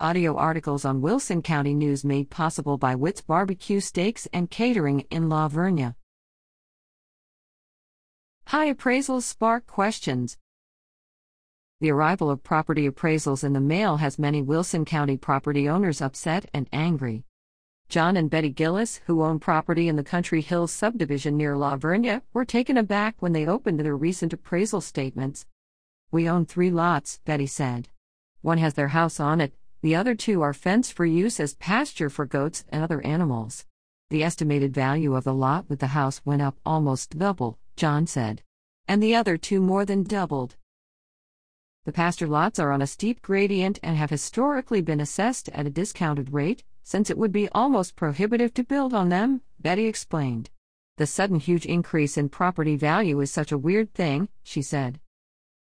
Audio articles on Wilson County News made possible by Witt's Barbecue Steaks and Catering in La Vernia. High appraisals spark questions. The arrival of property appraisals in the mail has many Wilson County property owners upset and angry. John and Betty Gillis, who own property in the Country Hills subdivision near La Vernia, were taken aback when they opened their recent appraisal statements. We own three lots, Betty said. One has their house on it, the other two are fenced for use as pasture for goats and other animals. The estimated value of the lot with the house went up almost double, John said. And the other two more than doubled. The pasture lots are on a steep gradient and have historically been assessed at a discounted rate, since it would be almost prohibitive to build on them, Betty explained. The sudden huge increase in property value is such a weird thing, she said.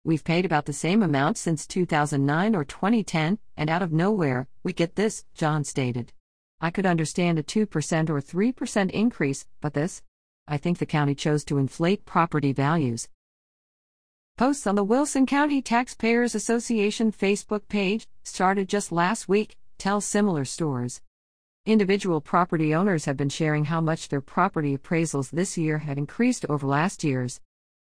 We've paid about the same amount since 2009 or 2010, and out of nowhere, we get this, John stated. I could understand a 2% or 3% increase, but this? I think the county chose to inflate property values. Posts on the Wilson County Taxpayers Association Facebook page, started just last week, tell similar stories. Individual property owners have been sharing how much their property appraisals this year have increased over last year's.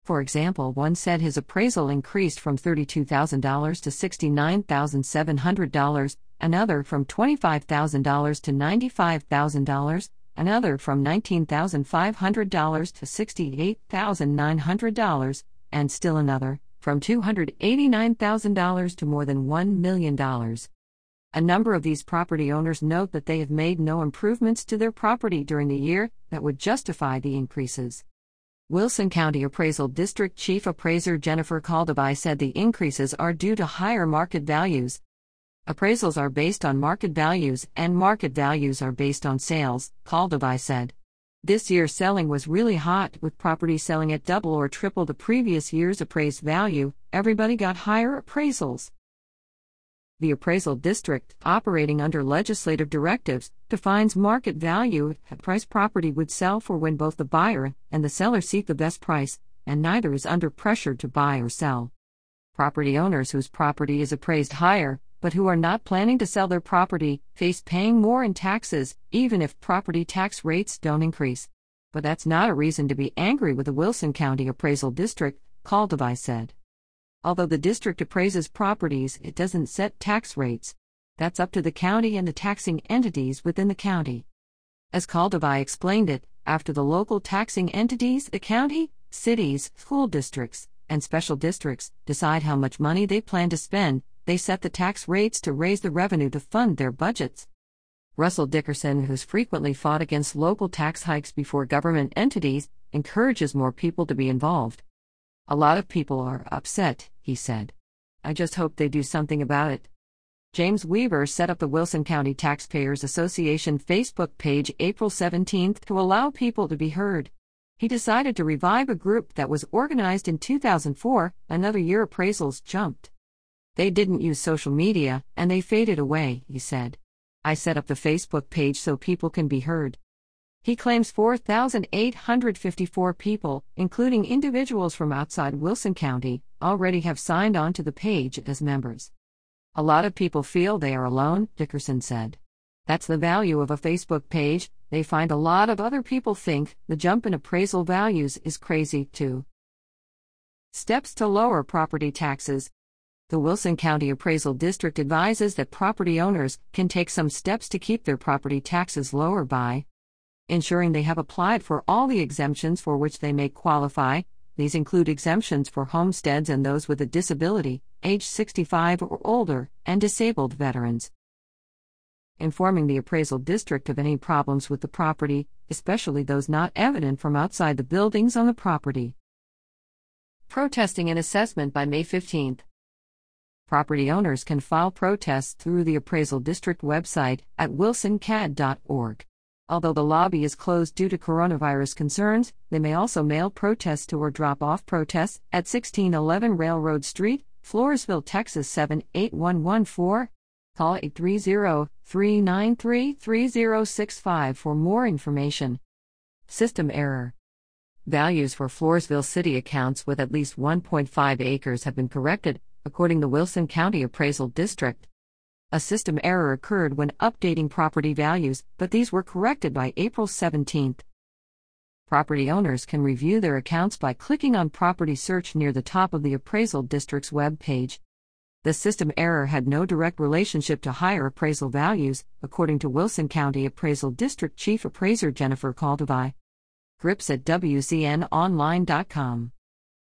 For example, one said his appraisal increased from $32,000 to $69,700, another from $25,000 to $95,000, another from $19,500 to $68,900, and still another from $289,000 to more than $1 million. A number of these property owners note that they have made no improvements to their property during the year that would justify the increases. Wilson County Appraisal District Chief Appraiser Jennifer Caldeby said the increases are due to higher market values. Appraisals are based on market values, and market values are based on sales, Caldeby said. This year's selling was really hot, with properties selling at double or triple the previous year's appraised value. Everybody got higher appraisals. The appraisal district, operating under legislative directives, defines market value at price property would sell for when both the buyer and the seller seek the best price, and neither is under pressure to buy or sell. Property owners whose property is appraised higher, but who are not planning to sell their property, face paying more in taxes, even if property tax rates don't increase. But that's not a reason to be angry with the Wilson County Appraisal District, Caldeby said. Although the district appraises properties, it doesn't set tax rates. That's up to the county and the taxing entities within the county. As Caldeby explained it, after the local taxing entities, the county, cities, school districts, and special districts decide how much money they plan to spend, they set the tax rates to raise the revenue to fund their budgets. Russell Dickerson, who's frequently fought against local tax hikes before government entities, encourages more people to be involved. A lot of people are upset, he said. I just hope they do something about it. James Weaver set up the Wilson County Taxpayers Association Facebook page April 17 to allow people to be heard. He decided to revive a group that was organized in 2004, another year appraisals jumped. They didn't use social media, and they faded away, he said. I set up the Facebook page so people can be heard. He claims 4,854 people, including individuals from outside Wilson County, already have signed on to the page as members. A lot of people feel they are alone, Dickerson said. That's the value of a Facebook page, they find a lot of other people think the jump in appraisal values is crazy too. Steps to lower property taxes. The Wilson County Appraisal District advises that property owners can take some steps to keep their property taxes lower by ensuring they have applied for all the exemptions for which they may qualify. These include exemptions for homesteads and those with a disability, age 65 or older, and disabled veterans. Informing the appraisal district of any problems with the property, especially those not evident from outside the buildings on the property. Protesting an assessment by May 15th. Property owners can file protests through the appraisal district website at wilsoncad.org. Although the lobby is closed due to coronavirus concerns, they may also mail protests to or drop off protests at 1611 Railroad Street, Floresville, Texas 78114. Call 830 393 3065 for more information. System error. Values for Floresville City accounts with at least 1.5 acres have been corrected, according to Wilson County Appraisal District. A system error occurred when updating property values, but these were corrected by April 17. Property owners can review their accounts by clicking on Property Search near the top of the Appraisal District's web page. The system error had no direct relationship to higher appraisal values, according to Wilson County Appraisal District Chief Appraiser Jennifer Caldevai. Grips at WCNOnline.com.